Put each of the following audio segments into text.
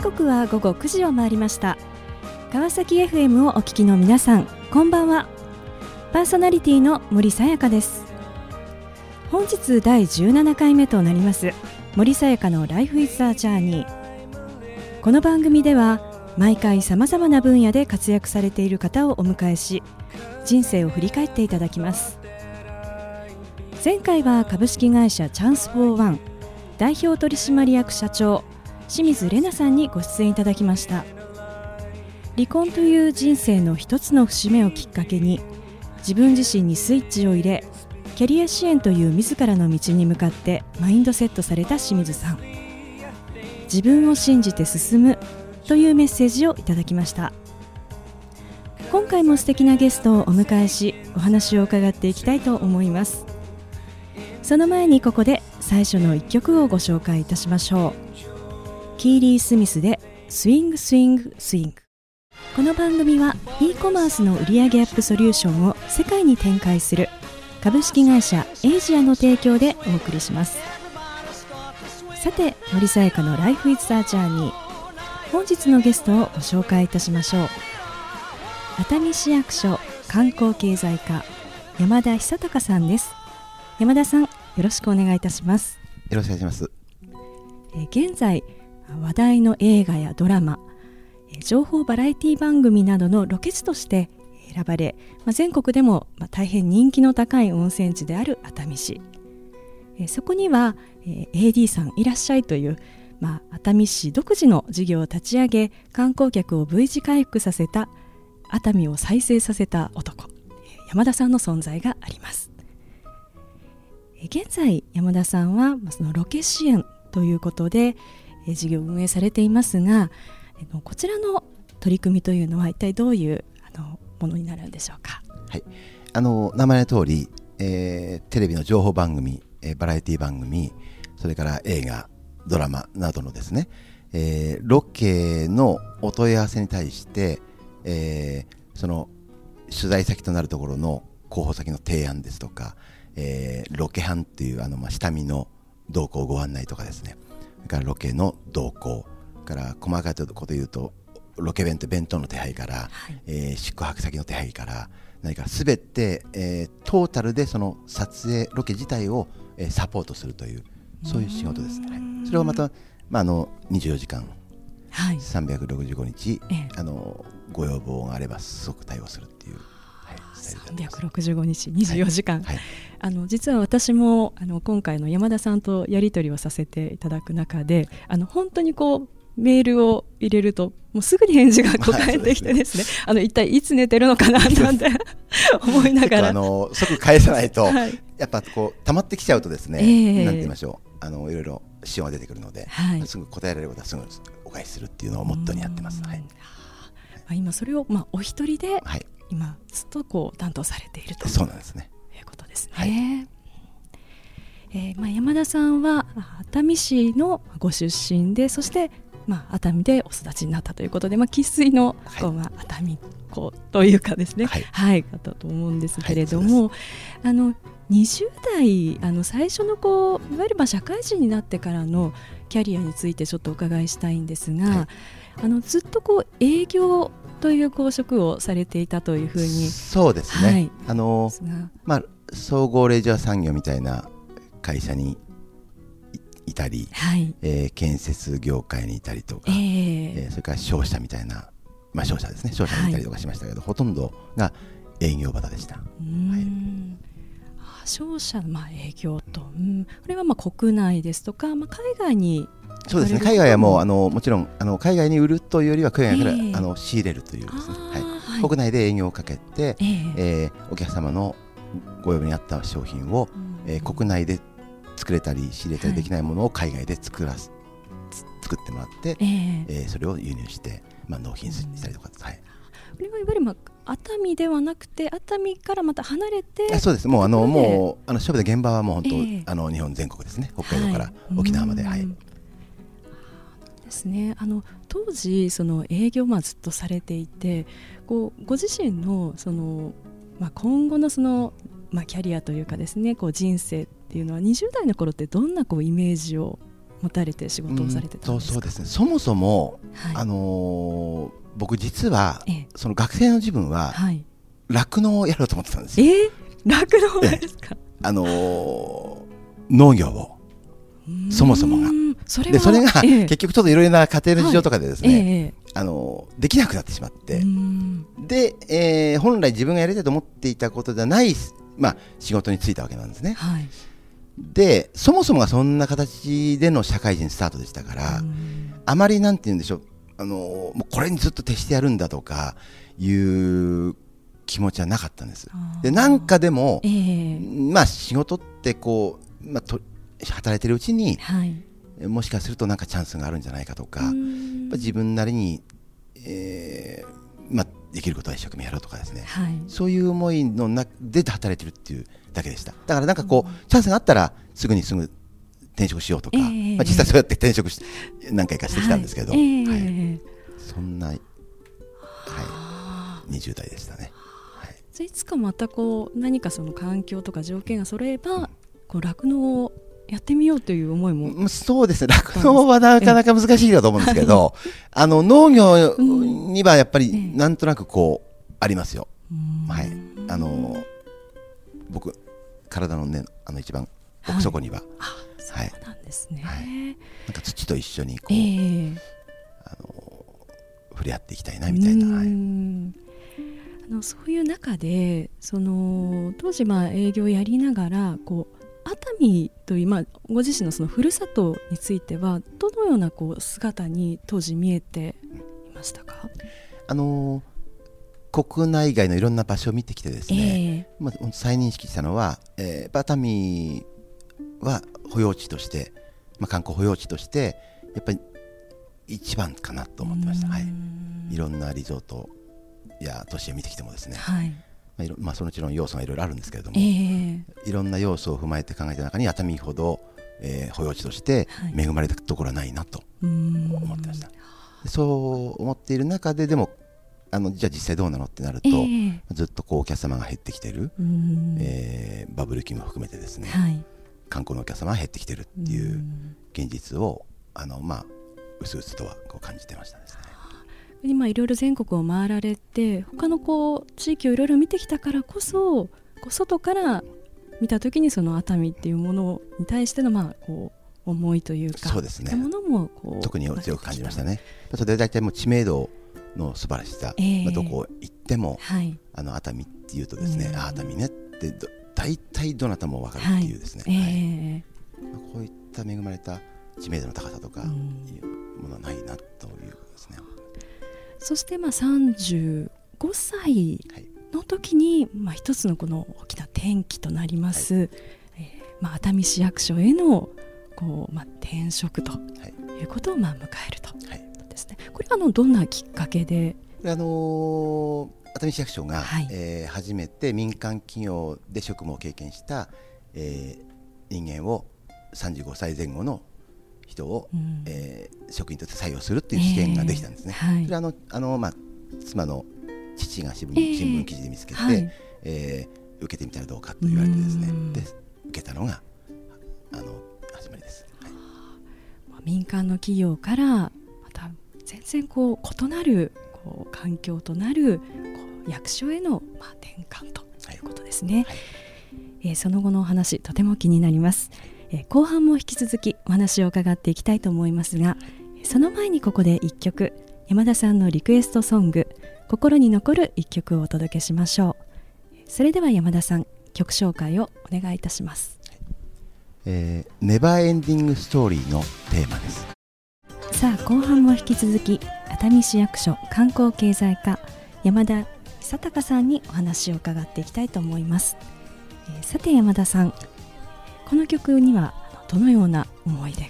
時刻は午後9時を回りました。川崎 FM をお聞きの皆さんこんばんは。パーソナリティの森さやかです。本日第17回目となります森さやかの Life is a Journey この番組では毎回さまざまな分野で活躍されている方をお迎えし人生を振り返っていただきます。前回は株式会社チャンスフォーワン代表取締役社長清水玲奈さんにご出演いただきました。離婚という人生の一つの節目をきっかけに自分自身にスイッチを入れキャリア支援という自らの道に向かってマインドセットされた清水さん。自分を信じて進むというメッセージをいただきました。今回も素敵なゲストをお迎えしお話を伺っていきたいと思います。その前にここで最初の一曲をご紹介いたしましょう。キーリー・スミスでスイングスイングスイング。この番組は e コマースの売上アップソリューションを世界に展開する株式会社エイジアの提供でお送りします。さて森さやかの Life is a Journey 本日のゲストをご紹介いたしましょう。熱海市役所観光経済課山田久隆さんです。山田さんよろしくお願いいたします。よろしくお願いします。え現在話題の映画やドラマ情報バラエティ番組などのロケ地として選ばれ、ま、全国でも大変人気の高い温泉地である熱海市。そこには AD さんいらっしゃいという、まあ、熱海市独自の事業を立ち上げ観光客を V 字回復させた熱海を再生させた男山田さんの存在があります。現在山田さんはそのロケ支援ということで事業を運営されていますがこちらの取り組みというのは一体どういうあのものになるんでしょうか？はい、あの名前の通り、えー、テレビの情報番組、え、バラエティ番組、それから映画、ドラマなどのですね、えー、ロケのお問い合わせに対して、えー、その取材先となるところの候補先の提案ですとか、えー、ロケハンっていうあの、まあ、下見の動向ご案内とかですね、からロケの動向、から細かいこと言うとロケ弁って弁当の手配から、はい、えー、宿泊先の手配から何かすべて、えー、トータルでその撮影ロケ自体を、えー、サポートするというそういう仕事ですね。それをまた、まあ、あの24時間、はい、365日、ええ、あのご要望があれば即対応する。365日24時間、はいはい、あの実は私もあの今回の山田さんとやり取りをさせていただく中であの本当にこうメールを入れるともうすぐに返事がこう返ってきてですね、あの一体いつ寝てるのかななんて思いながらあの即返さないと、はい、やっぱこう溜まってきちゃうとですね、えー、なんて言いましょうあのいろいろ支障が出てくるので、はい、すぐ答えられることはすぐお返しするっていうのをモットーにやってます。はい、あ、今それをまあお一人で、はい、今ずっとこう担当されているとそうなんですね。いうことですね。はい。えーまあ、山田さんは熱海市のご出身でそしてまあ、熱海でお育ちになったということで、まあ、生粋の、はい、まあ、熱海子というかですね、はい、はい、だと思うんですけれども、はい、あの20代あの最初のこういわゆるまあ社会人になってからのキャリアについてちょっとお伺いしたいんですが、あのずっとこう営業という公職をされていたというふうに。そうですね、あのまあ、総合レジャー産業みたいな会社にいたり、はい、えー、建設業界にいたりとか、えー、えー、それから商社みたいな、まあ、商社ですね。商社にいたりとかしましたけど、はい、ほとんどが営業場でした。はい。商社まあ営業と、うん、これはまあ国内ですとか、まあ、海外にそうですね。海外はもうあのもちろんあの海外に売るというよりは海外から、えー、あの仕入れるというですね、はい、国内で営業をかけて、えー、えー、お客様のご要望に合った商品を、うん、えー、国内で作れたり仕入れたりできないものを海外で作らす、作ってもらって、えー、えー、それを輸入して、まあ、納品したりとか、はい、これはいわゆる、まあ、熱海ではなくて熱海からまた離れてそうです。もうあのもうあの勝負で現場はもう本当、えー、あの日本全国ですね。北海道から沖縄まで、はい、はい、ですね。あの当時その営業まあずっとされていてこうご自身のその、まあ、今後のその、まあ、キャリアというかですねこう人生っていうのは20代の頃ってどんなこうイメージを持たれて仕事をされてたんですか、そうですね。そもそも、はい、あのー僕実はええ。その学生の自分ははい、酪農をやろうと思ってたんですよ。えー、酪農ですか？あのー農業を。そもそもがそれはでそれが、ええ。結局ちょっといろいろな家庭の事情とかでですね、ええあのーできなくなってしまって、で、えー本来自分がやりたいと思っていたことじゃない、まあ、仕事に就いたわけなんですね。はい。でそもそもがそんな形での社会人スタートでしたから、うん。あまりなんて言うんでしょう、あのーもうこれにずっと徹してやるんだとかいう気持ちはなかったんです。でなんかでもえ、え。まあ仕事ってこう、まあ、と働いてるうちにはいもしかするとなんかチャンスがあるんじゃないかとか、自分なりに、えーまあ、できることは一生懸命やろうとかですね。はい。そういう思いの中で働いてるっていうだけでした。だからなんかこう、チャンスがあったらすぐにすぐ転職しようとか、ええ。まあ、実際そうやって転職し何回かしてきたんですけど、はい。ええ。はい。そんな、はい、あ。ー20代でしたね。はい。いつかまたこう何かその環境とか条件が揃えばこう酪農をやってみようという思いもうんそうですね、酪農はなかなか難しいかと思うんですけど、あの農業にはやっぱええ。りなんとなくこうありますよ。うん。はい、あの僕体のねあの一番奥底には、あはい。そうなんですね、はい。なんか土と一緒にこう、ええ。あの触れ合っていきたいなみたいな、あのそういう中でその当時まあ営業やりながらこう熱海という、まあ、ご自身のそのふるさとについてはどのようなこう姿に当時見えていましたか、あの国内外のいろんな場所を見てきてですね、えまあ、再認識したのは、えー、熱海は保養地として、まあ、観光保養地としてやっぱり一番かなとえ思ってました、はい、うん。いろんなリゾートや都市を見てきてもですね、はいまあいろまあ、そのうちの要素がいろいろあるんですけれども、ええ。いろんな要素を踏まえて考えた中に熱海ほど、えー保養地としてはい。恵まれたところはないなとうん思ってました、でそう思っている中ででもあのじゃあ実際どうなのってなると、ええ。ずっとこうお客様が減ってきてる、うん。えーバブル期も含めてですね、はい。観光のお客様が減ってきてるっていううん。現実をあのまあ薄々とはこう感じてましたですね。今いろいろ全国を回られて他のこう地域をいろいろ見てきたからこそこう外から見た時にその熱海っていうものに対してのまあこう思いというかそうですね。ものもこう特に強く感じましたね。それで大体もう知名度の素晴らしさ、ええ。まあどこ行ってもはい。あの熱海っていうとですね、うん。あ熱海ねってど大体どなたも分かるっていうですね、えはい。えまあこういった恵まれた知名度の高さとかうん。いうものはないなというですね。そしてまあ35歳はいの時に、まあ、一つのこの大きな転機となります、えーまあ、熱海市役所へのこう、まあ、転職とはい。いうことをまあ迎えるとはい。ですね。これはあのどんなきっかけで、あのー熱海市役所が、はい。えー初めて民間企業で職務を経験した、えー人間を35歳前後の人を、うん。えー職員として採用するっていう試験ができたんですね。えー。はい。それはあのあの、まあ、妻の父が新聞,、えー。新聞記事で見つけて、はい。えー受けてみたらどうかと言われてですね。うん。で受けたのがあの始まりです。はい。まあ民間の企業からまた全然こう異なるこう環境となるこう役所へのまあ転換ということですね、はい。えーその後のお話とても気になります、えー後半も引き続きお話を伺っていきたいと思いますがその前にここで一曲山田さんのリクエストソング心に残る一曲をお届けしましょう。それでは山田さん曲紹介をお願いいたします。えーネバーエンディングストーリーのテーマです。さあ後半も引き続き熱海市役所観光経済課山田久隆さんにお話を伺っていきたいと思います、えーさて山田さんこの曲にはどのような思い出が？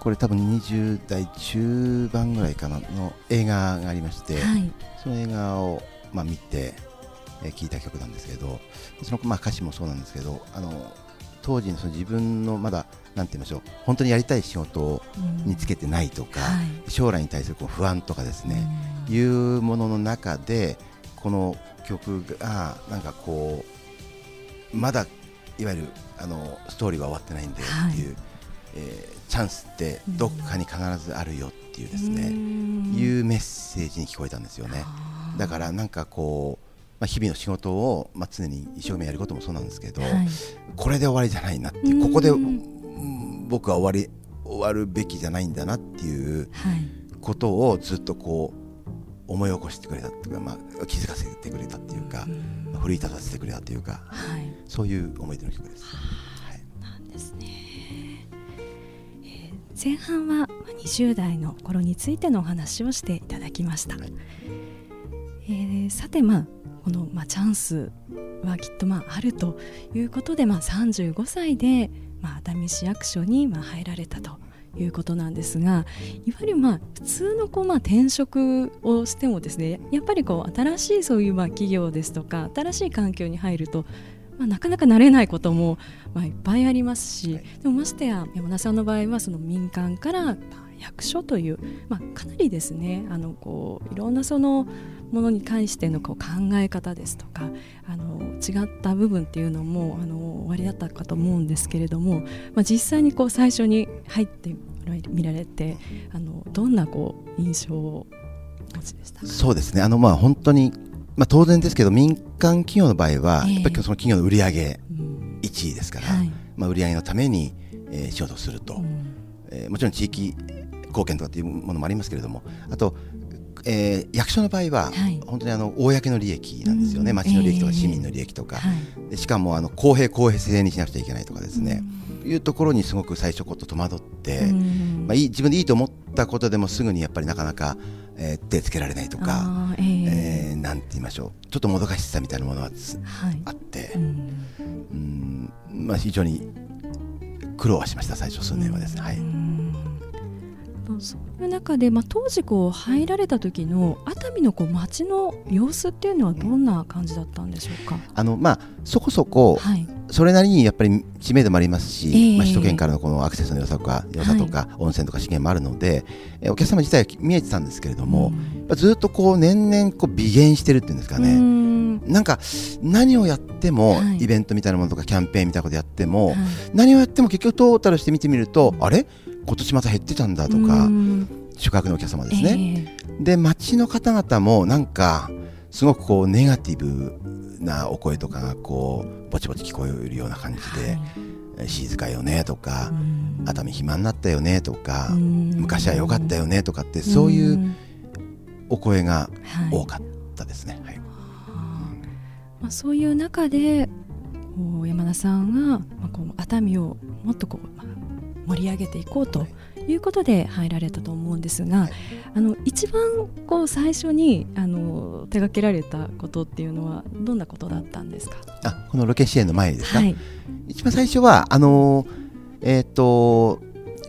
これ多分20代中盤ぐらいかなの映画がありまして、はい。その映画を、まあ、見て、えー聞いた曲なんですけどその、まあ、歌詞もそうなんですけどあの当時のその自分のまだなんて言いましょう本当にやりたい仕事につけてないとか、はい。将来に対するこう不安とかですね、うん。いうものの中でこの曲がなんかこうまだいわゆるあのストーリーは終わってないんではい。っていう、えーチャンスってどっかに必ずあるよっていうですね、うん。いうメッセージに聞こえたんですよね。だからなんかこう、まあ、日々の仕事を、まあ、常に一生懸命やることもそうなんですけど、はい。これで終わりじゃないなっていうここで、うん僕は終わり終わるべきじゃないんだなっていうはい。ことをずっとこう思い起こしてくれたっていうか、まあ、気づかせてくれたっていうか、まあ奮い立たせてくれたというかはいそういう思い出の曲です。はい。なんですね、えー前半はまあ20代の頃についてのお話をしていただきました、はい。えーさてまあこの、まあ、チャンスはきっとまああるということで、まあ、35歳で、まあ、熱海市役所にまあ入られたということなんですがいわゆるまあ普通のこうまあ転職をしてもですねやっぱりこう新しいそういうまあ企業ですとか新しい環境に入るとまあ、なかなか慣れないことも、まあ、いっぱいありますし、はい。でもましてや山田さんの場合はその民間からまあ役所という、まあ、かなりですねあのこういろんなそのものに対してのこう考え方ですとかあの違った部分っていうのもあのおありだったかと思うんですけれども、まあ、実際にこう最初に入ってみられてあのどんなこう印象をお持ちでしたか？そうですね。あのまあ本当に、まあ、当然ですけど民間企業の場合は、ええ。やっぱりその企業の売り上げうん。1位ですから、はい。まあ、売り上げのために、えー仕事をすると、うん。えーもちろん地域貢献とかっていうものもありますけれどもあと、えー役所の場合は、はい。本当にあの公の利益なんですよね、うん。町の利益とかええ。市民の利益とか、はい。でしかもあの公平公平性にしなくちゃいけないとかですね、いうところにすごく最初こと戸惑って、うん。まあ、いい自分でいいと思ったことでもすぐにやっぱりなかなか、えー手つけられないとか、あーええーなんて言いましょう。ちょっともどかしさみたいなものがつーはい。あって。う、ん。うん。まあ、非常に苦労はしました最初数年はですね。はい。うんそういう中で、まあ、当時こう入られた時の熱海のこう街の様子っていうのはどんな感じだったんでしょうか？あのまあ、そこそこはい、それなりにやっぱり知名度もありますし、ええ。まあ、首都圏からのこのアクセスの良さとか良さとか、温泉とか資源もあるので、えお客様自体は見えてたんですけれども、やっぱずっとこう年々こう微減してるっていうんですかうね、ん。なんか何をやっても、はい。イベントみたいなものとかキャンペーンみたいなことやっても、はい。何をやっても結局トータルして見てみると、あれ？今年また減ってたんだとか、うん。宿泊のお客様ですね。えで街の方々もなんかすごくこうネガティブなお声とかがこうぼちぼち聞こえるような感じーで、え静かよねとか、うん。熱海暇になったよねとか、うん。昔は良かったよねとかってそういううんお声がはい。多かったですね。はい。まあ、そういう中で山田さんが、まあ、こう熱海をもっとこう、まあ、盛り上げていこうということで入られたと思うんですが、はいあの一番こう最初にあの手掛けられたことっていうのはどんなことだったんですか？あこのロケ支援の前ですか、はい、一番最初はあのーえっ、と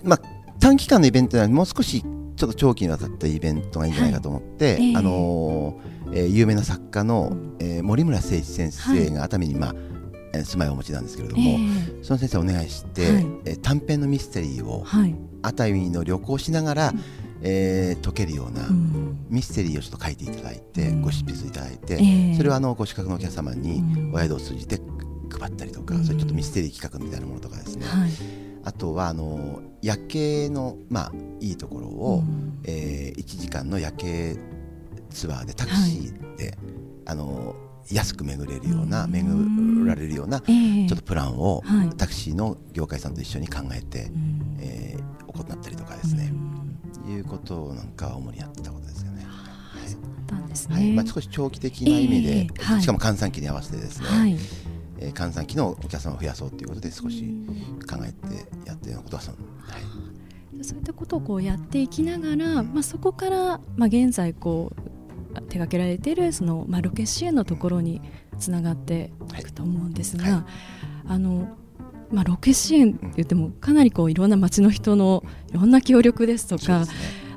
まあ短期間のイベントよりもう少しちょっと長期にわたったイベントがいいんじゃないかと思って、はいええ。あのーえー有名な作家の、うん。えー森村誠一先生が熱海に、まあえー住まいをお持ちなんですけれどえも、ーその先生お願いして、はい。えー短編のミステリーをはい。熱海の旅行しながら、えー解けるようなうん。ミステリーをちょっと書いていただいて、うん。ご執筆いただいて、えーそれをあのご宿泊のお客様にうん。お宿を通じて配ったりとか、うん。それちょっとミステリー企画みたいなものとかですね、はい。あとはあの夜景の、まあ、いいところを、うん。え1時間の夜景ツアーでタクシーで、あの安く巡れるような、うん。巡られるようなえーちょっとプランを、はい。タクシーの業界さんと一緒に考えて、うん。えー行ったりとかですね。う、ん。いうことなんかは主にやってたことですよね。はい。まあ、少し長期的な意味で、しかも閑散期に合わせてですね、はい。えー閑散期のお客様を増やそうということで少し考えてやってるようなことはその、はい。そういったことをこうやっていきながら、まあ、そこから、まあ、現在こう手掛けられているその、まあ、ロケ支援のところにつながっていくと思うんですが、はい。あのまあ、ロケ支援って言ってもかなりこういろんな町の人のいろんな協力ですとか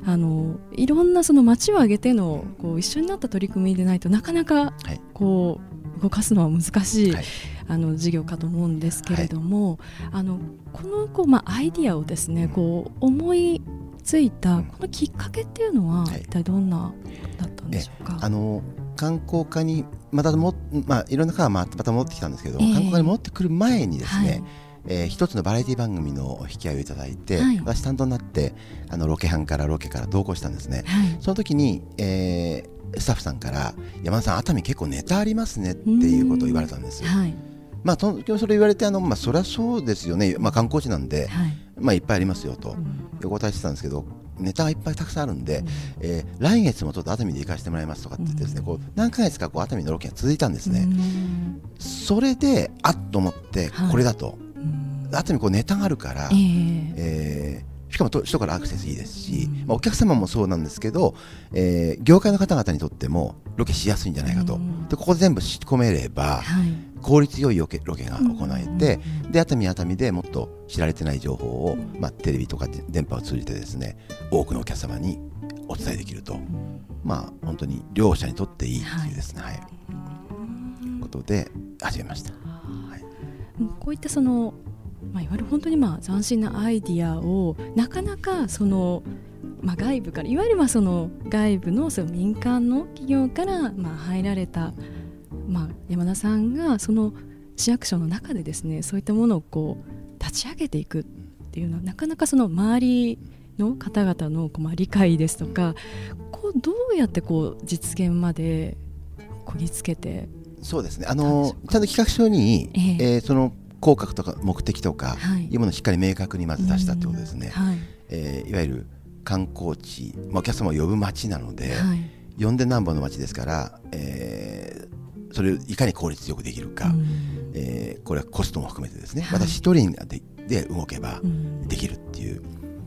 あのいろんなその町を挙げてのこう一緒になった取り組みでないとなかなかはい。こう動かすのは難しい、はい。あの事業かと思うんですけれども、あのこのこう、まあ、アイディアをですねこう思いついたこのきっかけっていうのははい。一体どんなだったんでしょうか？あの観光課にまたも、まあ、いろんな課がまたまた戻ってきたんですけど、ええ。観光課に戻ってくる前にですね、えー、一つのバラエティ番組の引き合いをいただいて、はい。私担当になってあのロケ班からロケから同行したんですね。はい。その時に、えースタッフさんから山田さん熱海結構ネタありますねっていうことを言われたんですよ。はい。まあとそれ言われてあのまあそりゃそうですよね。まあ観光地なんではいまあいっぱいありますよと。うん。お答えしてたんですけど。ネタがいっぱいたくさんあるんで、えー来月もちょっと熱海で行かせてもらいますとかって言ってですね、こう何ヶ月かこう熱海のロケが続いたんですね、うん。それであっと思ってはい。これだと、うん。熱海こうネタがあるから、ええ。えーしかもと首都からアクセスいいですし、うんまあ、お客様もそうなんですけど、えー業界の方々にとってもロケしやすいんじゃないかと、うん。でここで全部仕込めればはい。効率よいロケロケが行えて、うんで熱海熱海でもっと知られてない情報を、まあ、テレビとかで電波を通じてですね多くのお客様にお伝えできると、まあ本当に両者にとっていいっていうですね、はい。ことで始めました。こういったその、まあ、いわゆる本当にまあ斬新なアイディアをなかなかその、まあ、外部からいわゆるまあその外部のその民間の企業からまあ入られた、まあ、山田さんがその市役所の中でですねそういったものをこう立ち上げていくっていうのはなかなかその周りの方々のこうまあ理解ですとかこうどうやってこう実現までこぎつけてそうですね。あのちゃんと企画書に、ええ。えーその広角とか目的とか、はい。いうものをしっかり明確にまず出したってことですね、はい。えーいわゆる観光地、まあ、お客様を呼ぶ街なので、はい。呼んでなんぼの街ですから、えーそれをいかに効率よくできるか、うん。えーこれはコストも含めてですね、はい。私一人でで動けばうん。できるっていう、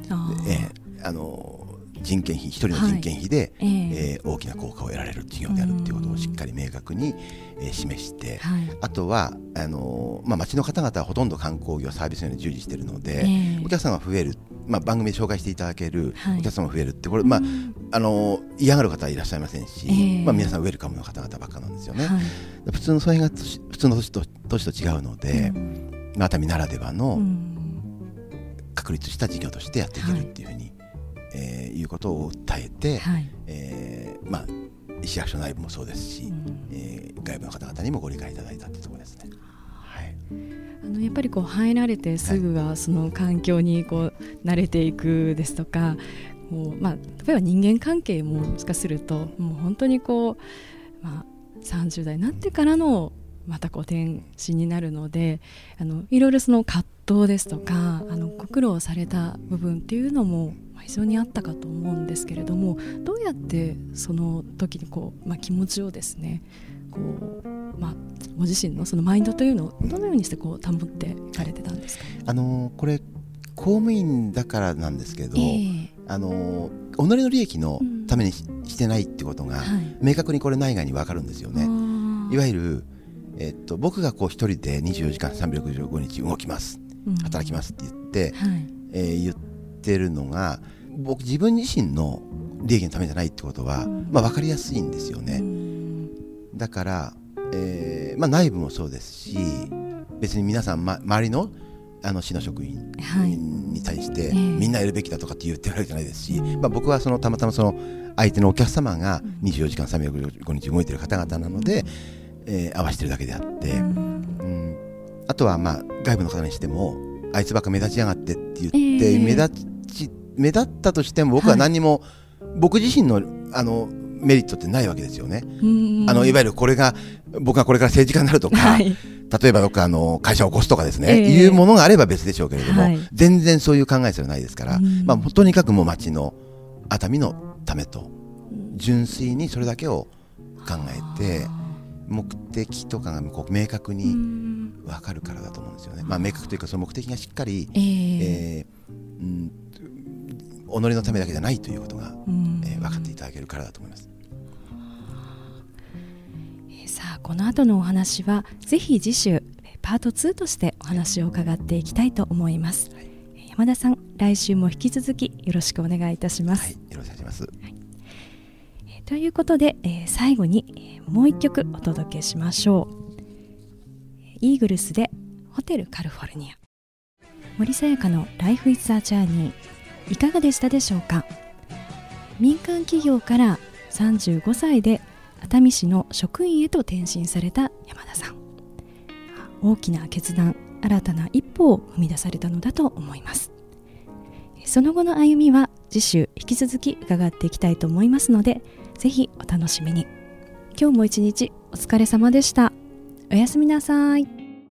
あー。えーあのー人件費一人の人件費で、ええ。えー大きな効果を得られる事業であるっていうことをしっかり明確に、えー示して、はい。あとはあのーまあ、町の方々はほとんど観光業サービス業に従事しているので、ええ。お客さんが増える、まあ、番組で紹介していただけるはい。お客様が増えるってこれ、まああのー嫌がる方はいらっしゃいませんし、ええ。まあ、皆さんウェルカムの方々ばっかなんですよね。はい。普通のそれが年普通の年と年と違うので、熱海ならではのうん。確立した事業としてやっていけるっていうふうに、えーいうことを訴えて、はい。えーまあ、市役所内部もそうですし、うん。えー外部の方々にもご理解いただいたっていうところですね。はい。あのやっぱりこう入られてすぐはその環境にこう慣れていくですとか、こうまあ、例えば人間関係ももしかするともう本当にこう、まあ、30代になってからのまたこう転身になるのであのいろいろその葛藤ですとかあのご苦労された部分っていうのもまあ非常にあったかと思うんですけれどもどうやってその時にこう、まあ、気持ちをですねこう、まあ、ご自身のそのマインドというのをどのようにしてこう保っていかれてたんですか、あのーこれ公務員だからなんですけど、ええ。あのー己の利益のためにし,、てないってことが、はい。明確にこれ内外に分かるんですよね。いわゆる、えっと、僕がこう一人で24時間365日動きます。うん。働きますって言って、はい。えー言ってるのが僕自分自身の利益のためじゃないってことは、うん。まあ、分かりやすいんですようね。ん。だから、えーまあ、内部もそうですし別に皆さん、ま、周りのあの市の職員はい。に対して、ええ。みんなやるべきだとかって言ってるわけじゃないですし、まあ、僕はそのたまたまその相手のお客様が24時間365日動いてる方々なので、えー合わせてるだけであって、うん。うん。あとはまあ外部の方にしてもあいつばっか目立ちやがってって言って、ええ。目立ち目立ったとしても僕は何にも、僕自身のあのメリットってないわけですよね。うんあのいわゆるこれが僕がこれから政治家になるとか、はい。例えばどっかあの会社を起こすとかですね、ええ。いうものがあれば別でしょうけれども、はい。全然そういう考えすらないですから、うん。まあ、とにかくもう町の熱海のためと純粋にそれだけを考えて目的とかがこう明確うにん。分かるからだと思うんですよね。まあ、明確というかその目的がしっかり、ええ。えーうん、己のためだけじゃないということが、うん。えー分かっていただけるからだと思います。さあこの後のお話はぜひ次週パート2としてお話を伺っていきたいと思います、山田さん来週も引き続きよろしくお願いいたします、はい、よろしくお願いします。えーということで、えー最後に、えーもう一曲お届けしましょう。イーグルスでホテルカリフォルニア。森さやかのライフイズアジャーニーいかがでしたでしょうか？民間企業から35歳で熱海市の職員へと転身された山田さん。大きな決断新たな一歩を踏み出されたのだと思います。その後の歩みは次週引き続き伺っていきたいと思いますのでぜひお楽しみに。今日も一日お疲れ様でした。おやすみなさい。